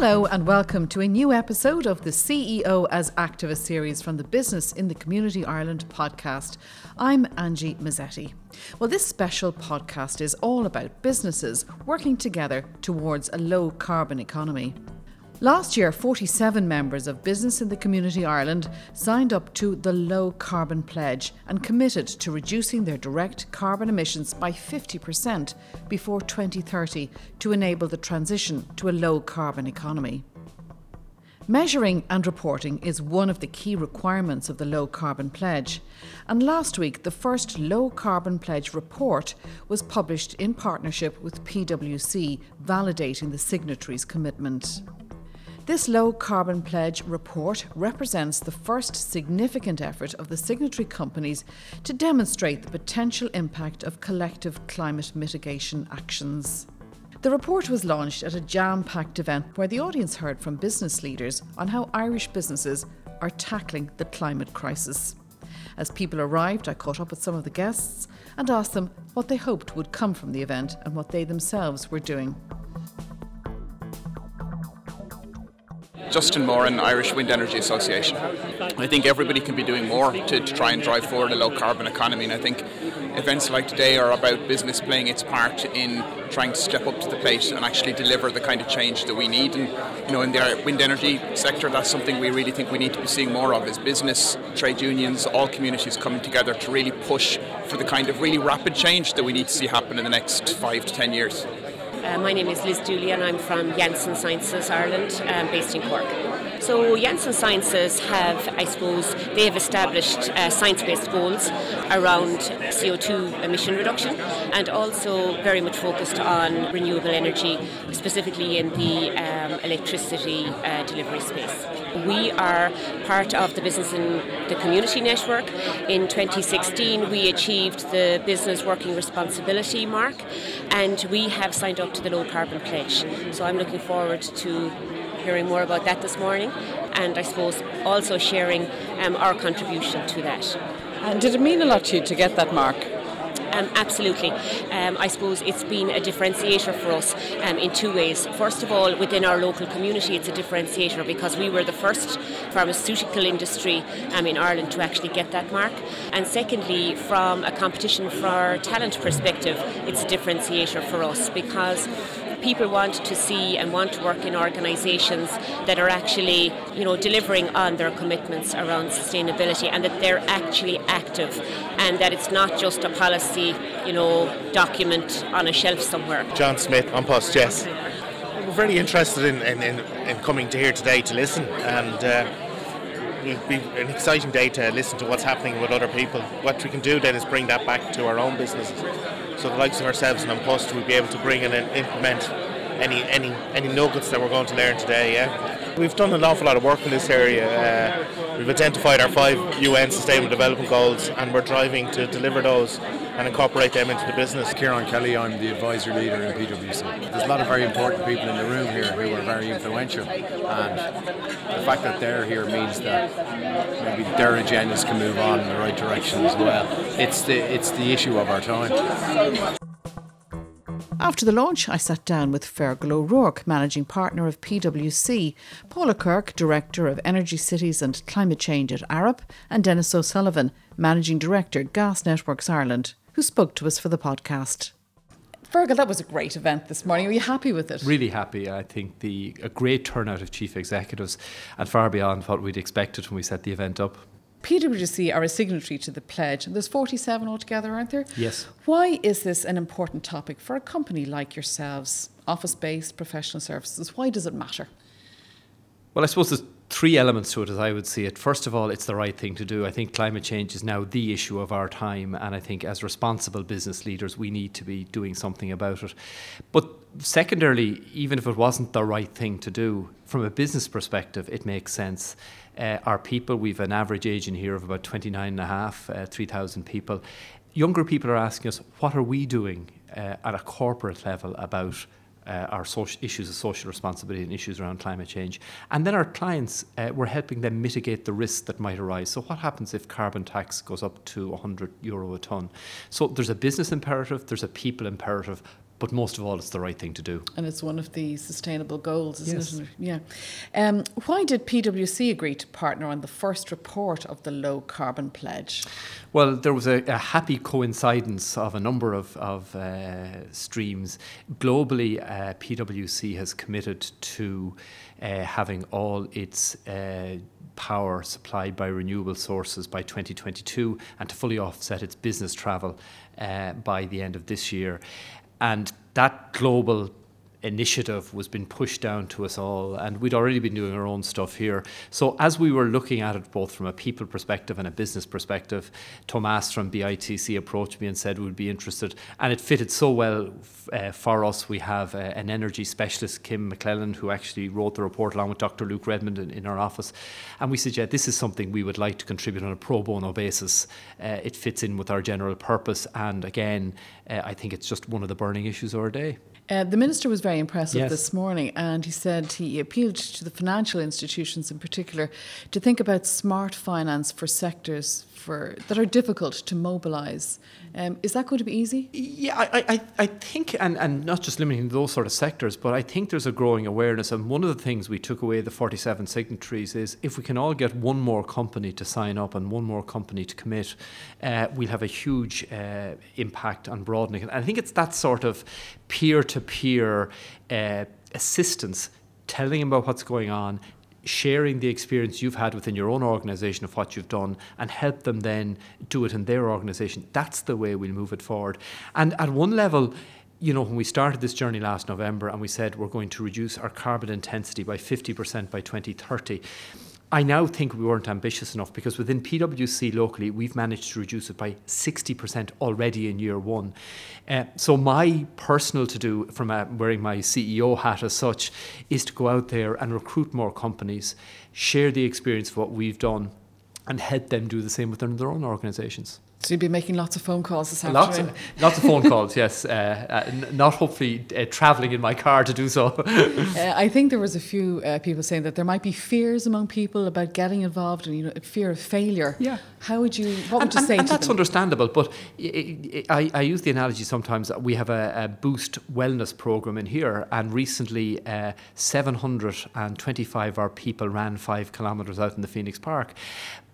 Hello, and welcome to a new episode of the CEO as Activist series from the Business in the Community Ireland podcast. I'm Angie Mazzetti. Well, this special podcast is all about businesses working together towards a low carbon economy. Last year, 47 members of Business in the Community Ireland signed up to the Low Carbon Pledge and committed to reducing their direct carbon emissions by 50% before 2030 to enable the transition to a low carbon economy. Measuring and reporting is one of the key requirements of the Low Carbon Pledge. And last week, the first Low Carbon Pledge report was published in partnership with PwC, validating the signatories' commitment. This low carbon pledge report represents the first significant effort of the signatory companies to demonstrate the potential impact of collective climate mitigation actions. The report was launched at a jam packed event where the audience heard from business leaders on how Irish businesses are tackling the climate crisis. As people arrived, I caught up with some of the guests and asked them what they hoped would come from the event and what they themselves were doing. Justin Moran, Irish Wind Energy Association. I think everybody can be doing more to, to, try and drive forward a low carbon economy, and I think events like today are about business playing its part in trying to step up to the plate and actually deliver the kind of change that we need. And you know, in the wind energy sector, that's something we really think we need to be seeing more of: is business, trade unions, all communities coming together to really push for the kind of really rapid change that we need to see happen in the next five to ten years. Uh, my name is Liz Dooley and I'm from Janssen Sciences Ireland, um, based in Cork. So Janssen Sciences have, I suppose, they have established uh, science-based goals around CO2 emission reduction and also very much focused on renewable energy, specifically in the um, electricity uh, delivery space. We are part of the Business in the Community Network. In 2016, we achieved the Business Working Responsibly mark, and we have signed up to the Low Carbon Pledge. So I'm looking forward to hearing more about that this morning, and I suppose also sharing um, our contribution to that. And did it mean a lot to you to get that mark? Um, absolutely. Um, I suppose it's been a differentiator for us um, in two ways. First of all, within our local community, it's a differentiator because we were the first pharmaceutical industry um, in Ireland to actually get that mark. And secondly, from a competition for talent perspective, it's a differentiator for us because people want to see and want to work in organisations that are actually, you know, delivering on their commitments around sustainability and that they're actually active and that it's not just a policy, you know, document on a shelf somewhere. John Smith An Post, yes. We're very interested in, in, in, in coming to here today to listen and uh, it'll be an exciting day to listen to what's happening with other people. What we can do then is bring that back to our own businesses. So the likes of ourselves and An Post will be able to bring in and implement any any any nuggets that we're going to learn today. Yeah, we've done an awful lot of work in this area. Uh, we've identified our five UN Sustainable Development Goals, and we're driving to deliver those and incorporate them into the business. Kieran Kelly, I'm the advisor leader in PwC. There's a lot of very important people in the room here who are very influential, and the fact that they're here means that maybe their agendas can move on in the right direction as well. It's the it's the issue of our time. After the launch, I sat down with Fergal O'Rourke, managing partner of PwC, Paula Kirk, director of Energy Cities and Climate Change at Arup, and Denis O'Sullivan, managing director, Gas Networks Ireland, who spoke to us for the podcast. Fergal, that was a great event this morning. Are you happy with it? Really happy. I think the a great turnout of chief executives and far beyond what we'd expected when we set the event up. PwC are a signatory to the pledge, and there's 47 altogether, aren't there? Yes. Why is this an important topic for a company like yourselves, office based professional services? Why does it matter? Well, I suppose there's three elements to it as I would see it. First of all, it's the right thing to do. I think climate change is now the issue of our time, and I think as responsible business leaders, we need to be doing something about it. But secondarily, even if it wasn't the right thing to do, from a business perspective, it makes sense. Uh, our people, we've an average age in here of about 29 and a half, uh, 3,000 people. Younger people are asking us, what are we doing uh, at a corporate level about uh, our social issues of social responsibility and issues around climate change. And then our clients, uh, we're helping them mitigate the risks that might arise. So, what happens if carbon tax goes up to 100 euro a tonne? So, there's a business imperative, there's a people imperative. But most of all, it's the right thing to do. And it's one of the sustainable goals, isn't yes. it? Yeah. Um, why did PwC agree to partner on the first report of the low carbon pledge? Well, there was a, a happy coincidence of a number of, of uh, streams. Globally, uh, PwC has committed to uh, having all its uh, power supplied by renewable sources by 2022 and to fully offset its business travel uh, by the end of this year. And that global initiative was being pushed down to us all, and we'd already been doing our own stuff here. So, as we were looking at it both from a people perspective and a business perspective, Tomas from BITC approached me and said we'd be interested, and it fitted so well uh, for us. We have uh, an energy specialist, Kim McClellan, who actually wrote the report along with Dr. Luke Redmond in, in, our office, and we said, yeah, this is something we would like to contribute on a pro bono basis. Uh, it fits in with our general purpose, and again, uh, I think it's just one of the burning issues of our day. Uh, the minister was very impressive yes. this morning, and he said he appealed to the financial institutions in particular to think about smart finance for sectors for that are difficult to mobilise. Um, is that going to be easy? Yeah, I, I, I think, and, and not just limiting those sort of sectors, but I think there's a growing awareness. And one of the things we took away the 47 signatories is if we can all get one more company to sign up and one more company to commit, uh, we'll have a huge uh, impact on broadening. And I think it's that sort of peer to peer assistance telling them about what's going on, sharing the experience you've had within your own organization of what you've done and help them then do it in their organization. That's the way we'll move it forward. And at one level, you know, when we started this journey last November and we said we're going to reduce our carbon intensity by 50% by 2030, I now think we weren't ambitious enough because within PwC locally, we've managed to reduce it by 60% already in year one. Uh, so, my personal to do from uh, wearing my CEO hat as such is to go out there and recruit more companies, share the experience of what we've done, and help them do the same within their own organisations. So you'll be making lots of phone calls this lots afternoon. Of, lots of phone calls, yes. Uh, uh, not hopefully uh, travelling in my car to do so. Uh, I think there was a few uh, people saying that there might be fears among people about getting involved and you know fear of failure. Yeah. How would you? What would and, you say? And, and to that's them? understandable. But I, I, use the analogy sometimes. We have a, a Boost wellness program in here, and recently uh, 725 of our people ran five kilometres out in the Phoenix Park.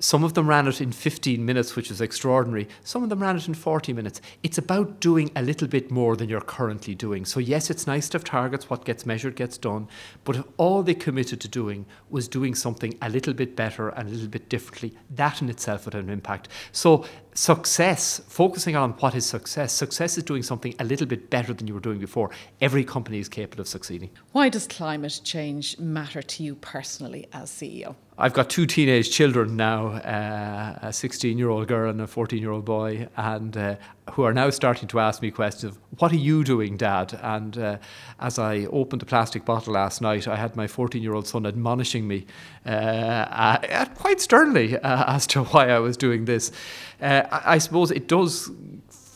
Some of them ran it in 15 minutes, which is extraordinary. Some of them ran it in 40 minutes. It's about doing a little bit more than you're currently doing. So, yes, it's nice to have targets. What gets measured gets done. But if all they committed to doing was doing something a little bit better and a little bit differently, that in itself would have an impact. So, success, focusing on what is success, success is doing something a little bit better than you were doing before. Every company is capable of succeeding. Why does climate change matter to you personally as CEO? I've got two teenage children now, uh, a 16 year old girl and a 14 year old boy, and uh, who are now starting to ask me questions of, What are you doing, Dad? And uh, as I opened the plastic bottle last night, I had my 14 year old son admonishing me uh, quite sternly uh, as to why I was doing this. Uh, I, I suppose it does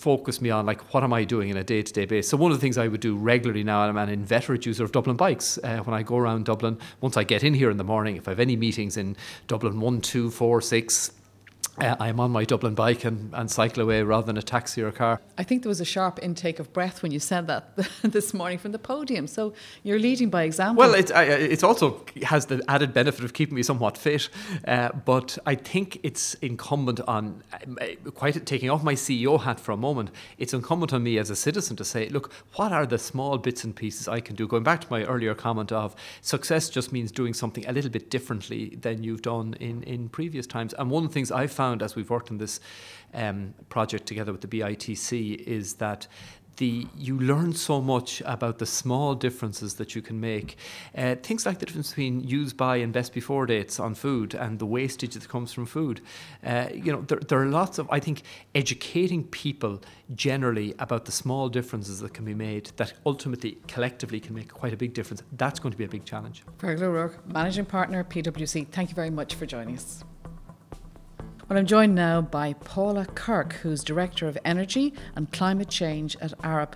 focus me on like what am I doing in a day to day basis. So one of the things I would do regularly now, I'm an inveterate user of Dublin bikes. Uh, when I go around Dublin, once I get in here in the morning, if I have any meetings in Dublin one, two, four, six, uh, I'm on my Dublin bike and, and cycle away rather than a taxi or a car. I think there was a sharp intake of breath when you said that this morning from the podium. So you're leading by example. Well, it it's also has the added benefit of keeping me somewhat fit. Uh, but I think it's incumbent on, uh, quite taking off my CEO hat for a moment, it's incumbent on me as a citizen to say, look, what are the small bits and pieces I can do? Going back to my earlier comment of success just means doing something a little bit differently than you've done in, in previous times. And one of the things I've found found as we've worked on this um, project together with the BITC is that the, you learn so much about the small differences that you can make. Uh, things like the difference between use by and best before dates on food and the wastage that comes from food. Uh, you know, there, there, are lots of, I think, educating people generally about the small differences that can be made that ultimately, collectively, can make quite a big difference. That's going to be a big challenge. O'Rourke, Managing Partner, PwC, thank you very much for joining us. Well, I'm joined now by Paula Kirk, who's Director of Energy and Climate Change at Arup.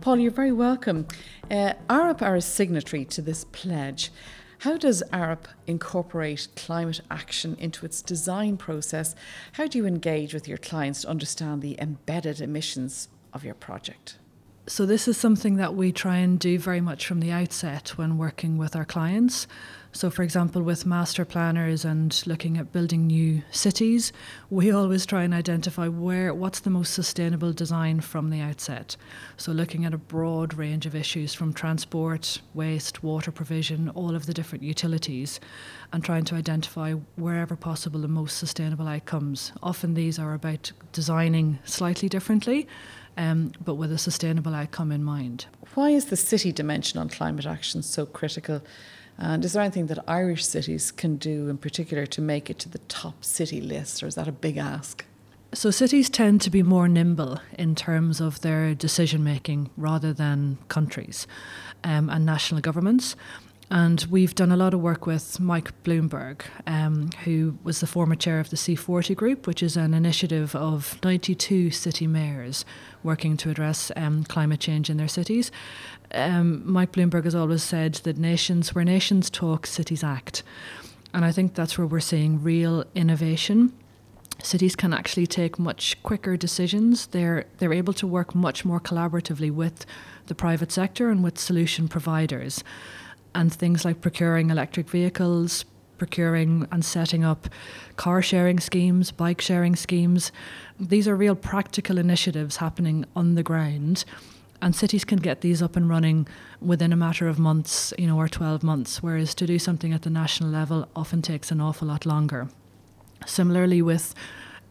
Paula, you're very welcome. Uh, Arup are a signatory to this pledge. How does Arup incorporate climate action into its design process? How do you engage with your clients to understand the embedded emissions of your project? So, this is something that we try and do very much from the outset when working with our clients. So, for example, with master planners and looking at building new cities, we always try and identify where what's the most sustainable design from the outset. So, looking at a broad range of issues from transport, waste, water provision, all of the different utilities, and trying to identify wherever possible the most sustainable outcomes. Often these are about designing slightly differently um, but with a sustainable outcome in mind. Why is the city dimension on climate action so critical? And is there anything that Irish cities can do in particular to make it to the top city list, or is that a big ask? So, cities tend to be more nimble in terms of their decision making rather than countries um, and national governments. And we've done a lot of work with Mike Bloomberg, um, who was the former chair of the C40 Group, which is an initiative of 92 city mayors working to address um, climate change in their cities. Um, Mike Bloomberg has always said that nations, where nations talk, cities act. And I think that's where we're seeing real innovation. Cities can actually take much quicker decisions. They're, they're able to work much more collaboratively with the private sector and with solution providers and things like procuring electric vehicles, procuring and setting up car sharing schemes, bike sharing schemes. These are real practical initiatives happening on the ground. And cities can get these up and running within a matter of months, you know, or 12 months, whereas to do something at the national level often takes an awful lot longer. Similarly, with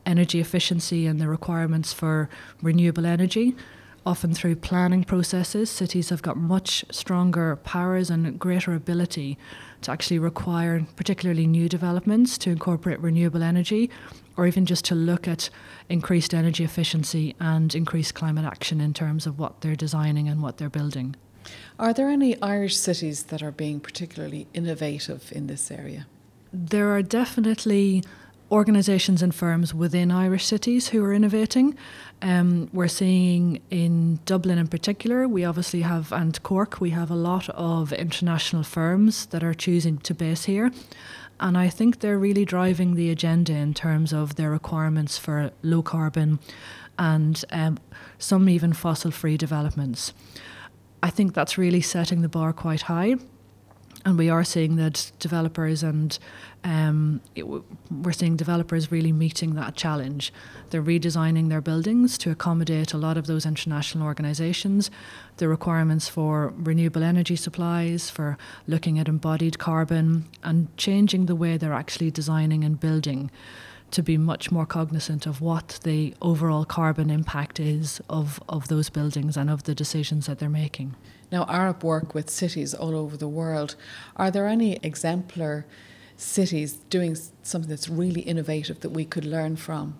energy efficiency and the requirements for renewable energy, often through planning processes, cities have got much stronger powers and greater ability to actually require, particularly new developments, to incorporate renewable energy or even just to look at increased energy efficiency and increased climate action in terms of what they're designing and what they're building. Are there any Irish cities that are being particularly innovative in this area? There are definitely organisations and firms within Irish cities who are innovating. Um, we're seeing in Dublin in particular, we obviously have, and Cork, we have a lot of international firms that are choosing to base here. And I think they're really driving the agenda in terms of their requirements for low carbon and um, some even fossil free developments. I think that's really setting the bar quite high. And we are seeing that developers and um, it, we're seeing developers really meeting that challenge. They're redesigning their buildings to accommodate a lot of those international organisations, the requirements for renewable energy supplies, for looking at embodied carbon, and changing the way they're actually designing and building to be much more cognizant of what the overall carbon impact is of, of those buildings and of the decisions that they're making. Now, Arup work with cities all over the world. Are there any exemplar cities doing something that's really innovative that we could learn from?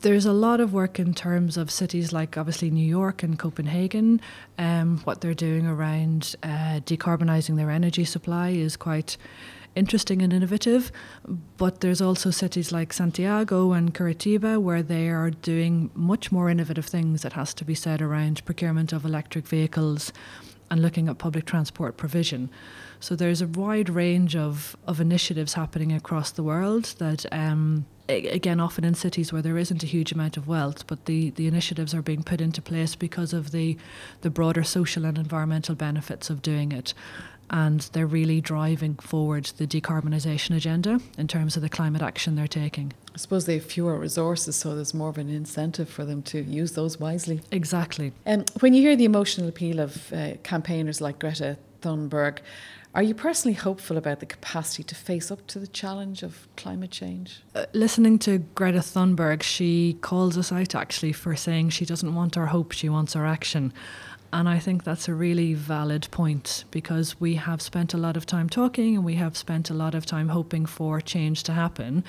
There's a lot of work in terms of cities like obviously New York and Copenhagen. Um, what they're doing around uh, decarbonising their energy supply is quite interesting and innovative. But there's also cities like Santiago and Curitiba where they are doing much more innovative things that has to be said around procurement of electric vehicles and looking at public transport provision. So there's a wide range of, of initiatives happening across the world that, um, again, often in cities where there isn't a huge amount of wealth, but the, the initiatives are being put into place because of the, the broader social and environmental benefits of doing it. And they're really driving forward the decarbonisation agenda in terms of the climate action they're taking. I suppose they have fewer resources, so there's more of an incentive for them to use those wisely. Exactly. And um, when you hear the emotional appeal of uh, campaigners like Greta Thunberg, are you personally hopeful about the capacity to face up to the challenge of climate change? Uh, listening to Greta Thunberg, she calls us out actually for saying she doesn't want our hope, she wants our action. And I think that's a really valid point because we have spent a lot of time talking and we have spent a lot of time hoping for change to happen.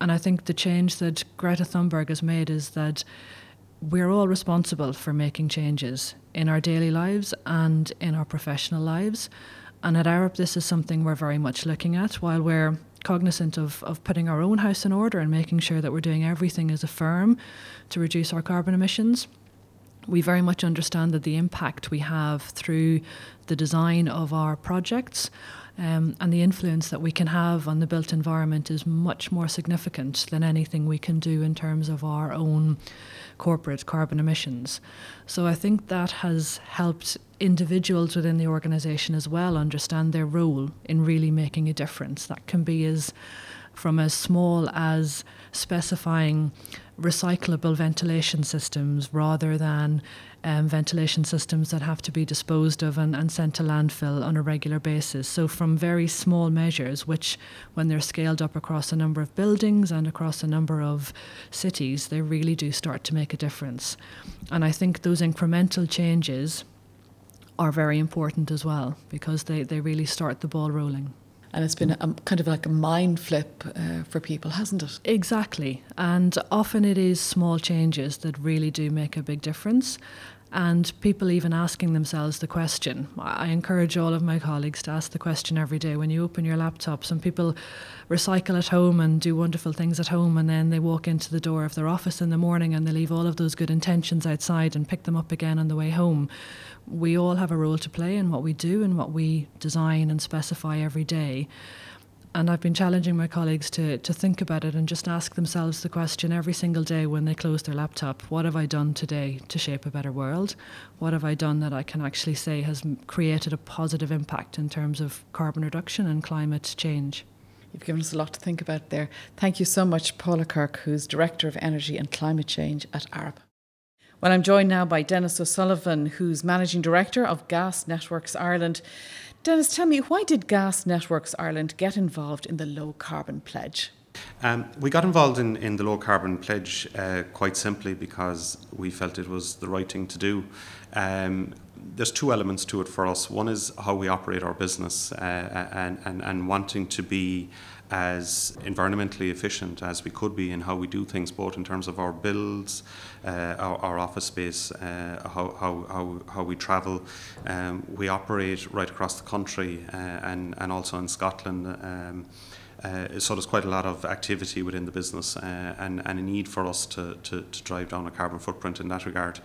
And I think the change that Greta Thunberg has made is that we're all responsible for making changes in our daily lives and in our professional lives. And at Arup, this is something we're very much looking at while we're cognizant of, of putting our own house in order and making sure that we're doing everything as a firm to reduce our carbon emissions. We very much understand that the impact we have through the design of our projects Um, and the influence that we can have on the built environment is much more significant than anything we can do in terms of our own corporate carbon emissions. So I think that has helped individuals within the organisation as well understand their role in really making a difference. That can be as from as small as specifying recyclable ventilation systems rather than um, ventilation systems that have to be disposed of and, and sent to landfill on a regular basis. So, from very small measures, which, when they're scaled up across a number of buildings and across a number of cities, they really do start to make a difference. And I think those incremental changes are very important as well because they, they really start the ball rolling and it's been a, kind of like a mind flip uh, for people, hasn't it? Exactly. And often it is small changes that really do make a big difference and people even asking themselves the question. I encourage all of my colleagues to ask the question every day when you open your laptop. Some people recycle at home and do wonderful things at home, and then they walk into the door of their office in the morning and they leave all of those good intentions outside and pick them up again on the way home. We all have a role to play in what we do and what we design and specify every day. And I've been challenging my colleagues to, to think about it and just ask themselves the question every single day when they close their laptop what have I done today to shape a better world? What have I done that I can actually say has created a positive impact in terms of carbon reduction and climate change? You've given us a lot to think about there. Thank you so much, Paula Kirk, who's Director of Energy and Climate Change at Arup. Well, I'm joined now by Denis O'Sullivan, who's Managing Director of Gas Networks Ireland. Denis, tell me, why did Gas Networks Ireland get involved in the low carbon pledge? Um, we got involved in, in the low carbon pledge uh, quite simply because we felt it was the right thing to do. Um, there's two elements to it for us. One is how we operate our business uh, and, and, and wanting to be as environmentally efficient as we could be in how we do things, both in terms of our builds, uh, our, our, office space, uh, how, how, how, how, we travel. Um, we operate right across the country uh, and, and also in Scotland. Um, uh, so there's quite a lot of activity within the business uh, and, and a need for us to, to, to drive down a carbon footprint in that regard.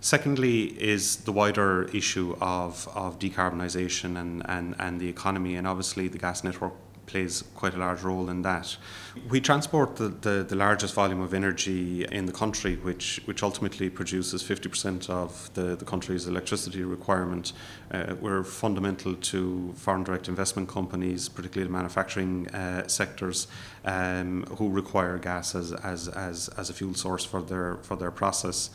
Secondly, is the wider issue of, of decarbonisation and, and, and the economy, and obviously the gas network plays quite a large role in that. We transport the, the, the, largest volume of energy in the country, which, which ultimately produces 50% of the, the country's electricity requirement. Uh, we're fundamental to foreign direct investment companies, particularly the manufacturing uh, sectors, um, who require gas as, as, as, as a fuel source for their, for their process.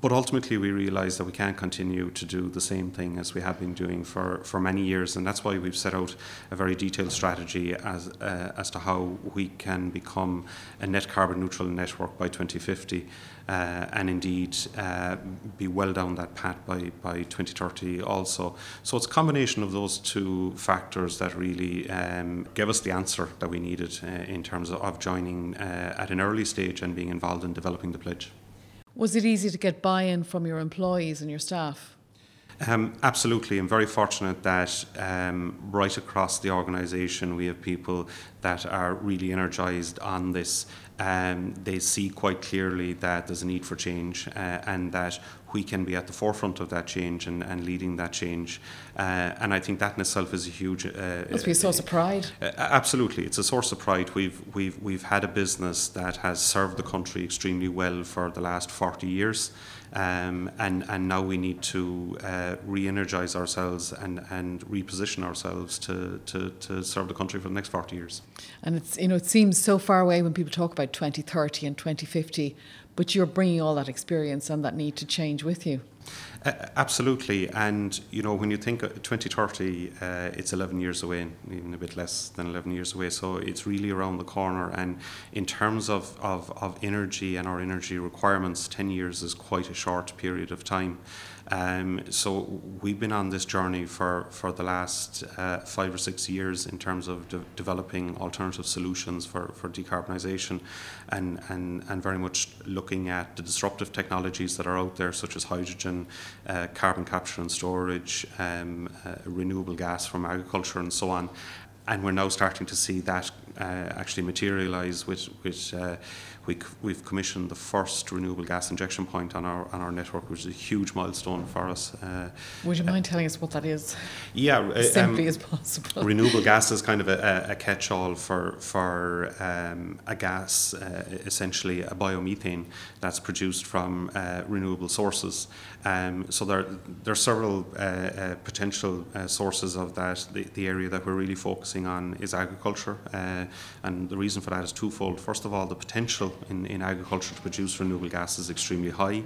But ultimately, we realise that we can't continue to do the same thing as we have been doing for, for many years, and that's why we've set out a very detailed strategy as, uh, as to how we can become a net carbon neutral network by 2050. Uh, and indeed uh, be well down that path by, by 2030 also. So it's a combination of those two factors that really um, gave us the answer that we needed uh, in terms of, of joining uh, at an early stage and being involved in developing the pledge. Was it easy to get buy in from your employees and your staff? Um, absolutely. I'm very fortunate that um, right across the organisation we have people that are really energised on this. Um, they see quite clearly that there's a need for change uh, and that we can be at the forefront of that change and, and leading that change. Uh, and I think that in itself is a huge. Uh, Must be a source of pride. Uh, absolutely, it's a source of pride. We've we've we've had a business that has served the country extremely well for the last forty years. Um, and and now we need to uh, re-energize ourselves and, and reposition ourselves to, to, to serve the country for the next 40 years. And it's you know it seems so far away when people talk about 2030 and 2050, but you're bringing all that experience and that need to change with you. Uh, absolutely, and you know when you think 2030, uh, it's 11 years away, even a bit less than 11 years away. So it's really around the corner. And in terms of, of, of energy and our energy requirements, 10 years is quite a short period of time. Um, so we've been on this journey for, for the last uh, five or six years in terms of de- developing alternative solutions for, for decarbonisation and, and, and very much looking at the disruptive technologies that are out there, such as hydrogen, uh, carbon capture and storage, um, uh, renewable gas from agriculture, and so on and we're now starting to see that uh, actually materialise with, with uh, we, we've commissioned the first renewable gas injection point on our on our network, which is a huge milestone for us. Uh, Would you mind telling us what that is? Yeah, as simply um, as possible. Renewable gas is kind of a, a catch-all for for um, a gas, uh, essentially a biomethane that's produced from uh, renewable sources. Um, so there, there are several uh, uh, potential uh, sources of that. The, the, area that we're really focusing on is agriculture, uh, and the reason for that is twofold. First of all, the potential in, in agriculture to produce renewable gas is extremely high,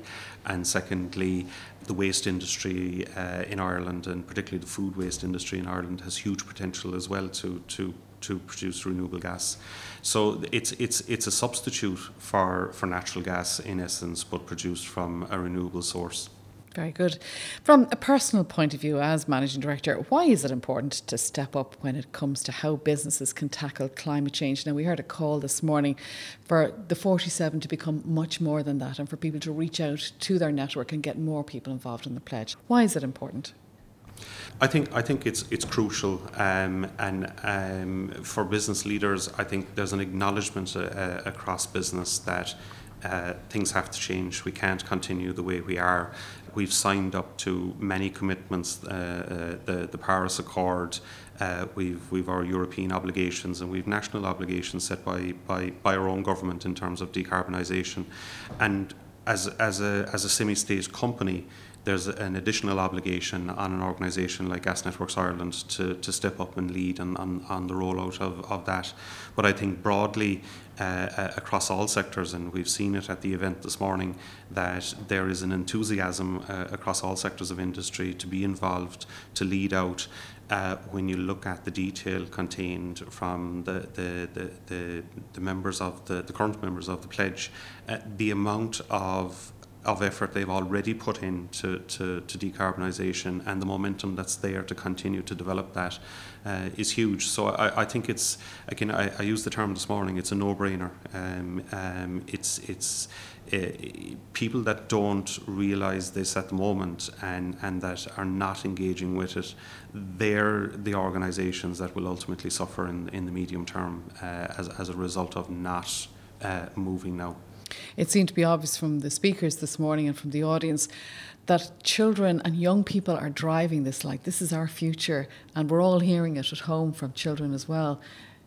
and secondly, the waste industry uh, in Ireland, and particularly the food waste industry in Ireland, has huge potential as well to to to produce renewable gas. So it's it's it's a substitute for for natural gas in essence, but produced from a renewable source. Very good. From a personal point of view, as managing director, why is it important to step up when it comes to how businesses can tackle climate change? Now, we heard a call this morning for the 47 to become much more than that and for people to reach out to their network and get more people involved in the pledge. Why is it important? I think I think it's it's crucial, um, and um, for business leaders, I think there's an acknowledgement uh, across business that uh, things have to change. We can't continue the way we are. We've signed up to many commitments, uh, uh, the, the Paris Accord, uh, we've, we've our European obligations and we've national obligations set by, by, by our own government in terms of decarbonisation. And as, as a, as a semi state company, there's an additional obligation on an organisation like Gas Networks Ireland to, to step up and lead on, on, on the rollout of, of that. But I think broadly uh, uh, across all sectors, and we've seen it at the event this morning, that there is an enthusiasm uh, across all sectors of industry to be involved, to lead out. Uh, when you look at the detail contained from the, the, the, the, the members of the, the current members of the pledge, uh, the amount of of effort they've already put in to, to, to decarbonisation and the momentum that's there to continue to develop that uh, is huge. So I, I think it's, again, I, I used the term this morning, it's a no brainer. Um, um, it's, it's uh, people that don't realise this at the moment and, and that are not engaging with it, they're the organisations that will ultimately suffer in, in the medium term uh, as, as a result of not uh, moving now. It seemed to be obvious from the speakers this morning and from the audience that children and young people are driving this like this is our future and we're all hearing it at home from children as well.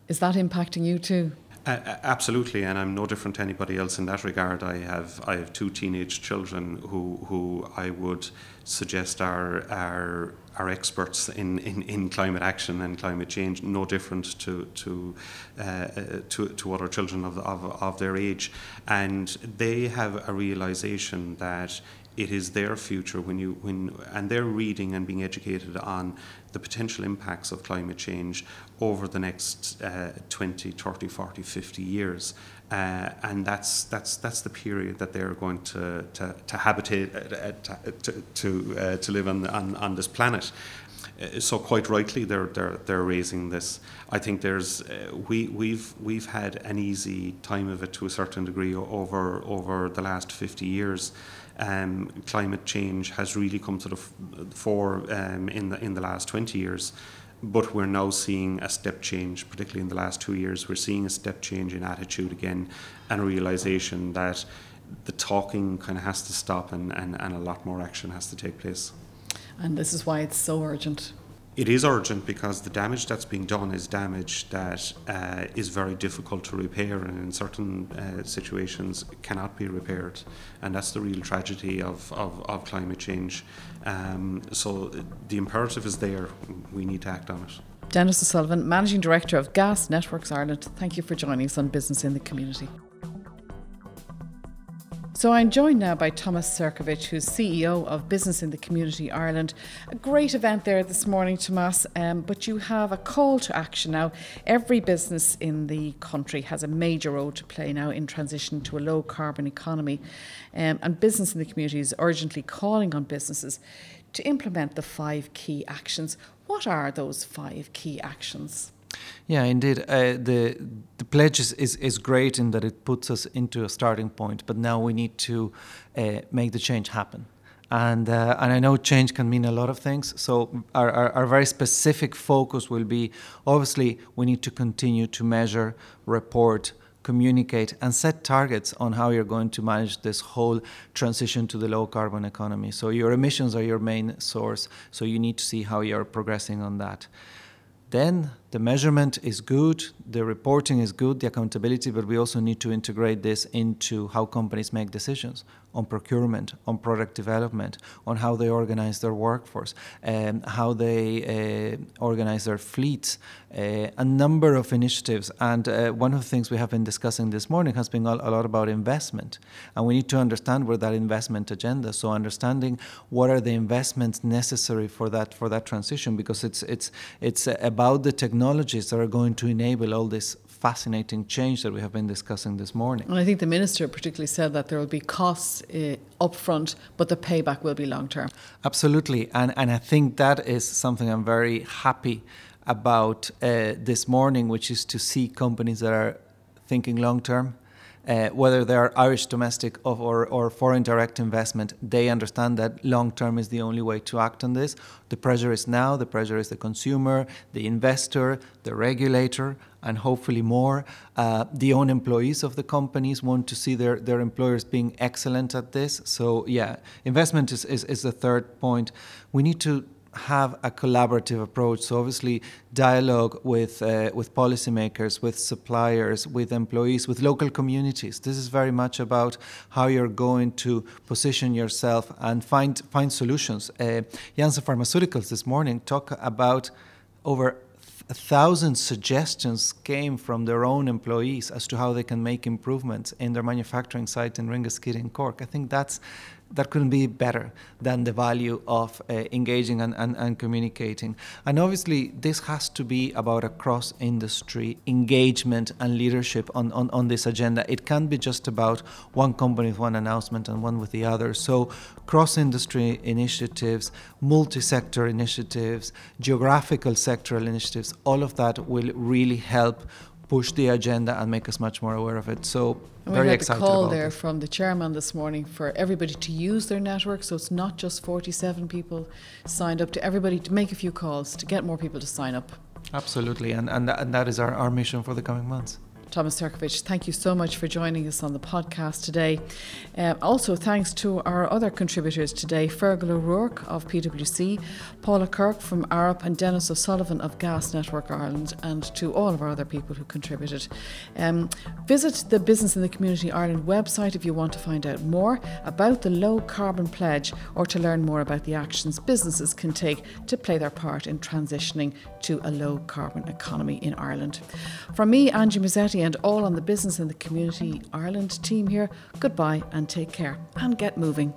Is that impacting you too? Uh, absolutely, and I'm no different to anybody else in that regard. I have I have two teenage children who who I would suggest are are are experts in, in, in climate action and climate change, no different to to uh, to, to other children of, of of their age, and they have a realization that it is their future when you when and they're reading and being educated on the potential impacts of climate change over the next uh, 20 30 40 50 years uh, and that's that's that's the period that they're going to to, to habitate uh, to to, uh, to live on, on on this planet uh, so quite rightly they're they're they're raising this. I think there's uh, we we've we've had an easy time of it to a certain degree over over the last 50 years. Um, climate change has really come to the fore um, in the in the last 20 years, but we're now seeing a step change, particularly in the last two years. We're seeing a step change in attitude again, and a realization that the talking kind of has to stop and, and, and a lot more action has to take place. And this is why it's so urgent. It is urgent because the damage that's being done is damage that uh, is very difficult to repair and in certain uh, situations cannot be repaired. And that's the real tragedy of, of, of climate change. Um, so the imperative is there, we need to act on it. Denis O'Sullivan, Managing Director of Gas Networks Ireland, thank you for joining us on Business in the Community. So I'm joined now by Thomas Sercovich, who's CEO of Business in the Community Ireland. A great event there this morning, Thomas, um, but you have a call to action now. Every business in the country has a major role to play now in transition to a low carbon economy, um, and Business in the Community is urgently calling on businesses to implement the five key actions. What are those five key actions? Yeah, indeed. Uh, the the pledge is, is, is, great in that it puts us into a starting point, but now we need to uh, make the change happen. and uh, and I know change can mean a lot of things. So our, our, our, very specific focus will be obviously we need to continue to measure, report, communicate, and set targets on how you're going to manage this whole transition to the low carbon economy. So your emissions are your main source. So you need to see how you're progressing on that. Then the measurement is good, the reporting is good, the accountability, but we also need to integrate this into how companies make decisions on procurement, on product development, on how they organize their workforce, um, how they uh, organize their fleets, uh, a number of initiatives. And uh, one of the things we have been discussing this morning has been a lot about investment. And we need to understand where that investment agenda. So understanding what are the investments necessary for that for that transition, because it's it's it's about the technology technologies that are going to enable all this fascinating change that we have been discussing this morning. And I think the minister particularly said that there will be costs uh, upfront, but the payback will be long term. Absolutely, and and I think that is something I'm very happy about uh, this morning, which is to see companies that are thinking long term uh, whether they're Irish domestic or, or foreign direct investment, they understand that long term is the only way to act on this. The pressure is now, the pressure is the consumer, the investor, the regulator, and hopefully more. Uh, the own employees of the companies want to see their, their employers being excellent at this. So, yeah, investment is, is, is the third point. We need to have a collaborative approach. So obviously, dialogue with uh, with policymakers, with suppliers, with employees, with local communities. This is very much about how you're going to position yourself and find find solutions. Uh, Janssen Pharmaceuticals this morning talk about over a thousand suggestions came from their own employees as to how they can make improvements in their manufacturing site in Ringaskiddy in Cork. I think that's that couldn't be better than the value of uh, engaging and, and, and, communicating. And obviously, this has to be about a cross industry engagement and leadership on, on, on this agenda. It can't be just about one company with one announcement and one with the other. So, cross industry initiatives, multi sector initiatives, geographical sectoral initiatives, all of that will really help push the agenda and make us much more aware of it. So and very we had a call there it. from the chairman this morning for everybody to use their network. So it's not just 47 people signed up, to everybody to make a few calls to get more people to sign up. Absolutely, and, and, and that is our, our mission for the coming months. Thomas Sercovich, thank you so much for joining us on the podcast today. Uh, also, thanks to our other contributors today Fergal O'Rourke of PwC, Paula Kirk from Arup, and Denis O'Sullivan of Gas Network Ireland, and to all of our other people who contributed. Um, visit the Business in the Community Ireland website if you want to find out more about the low carbon pledge or to learn more about the actions businesses can take to play their part in transitioning to a low carbon economy in Ireland. From me, Angie Mazzetti, and all on the Business and the Community Ireland team here, goodbye and take care and get moving.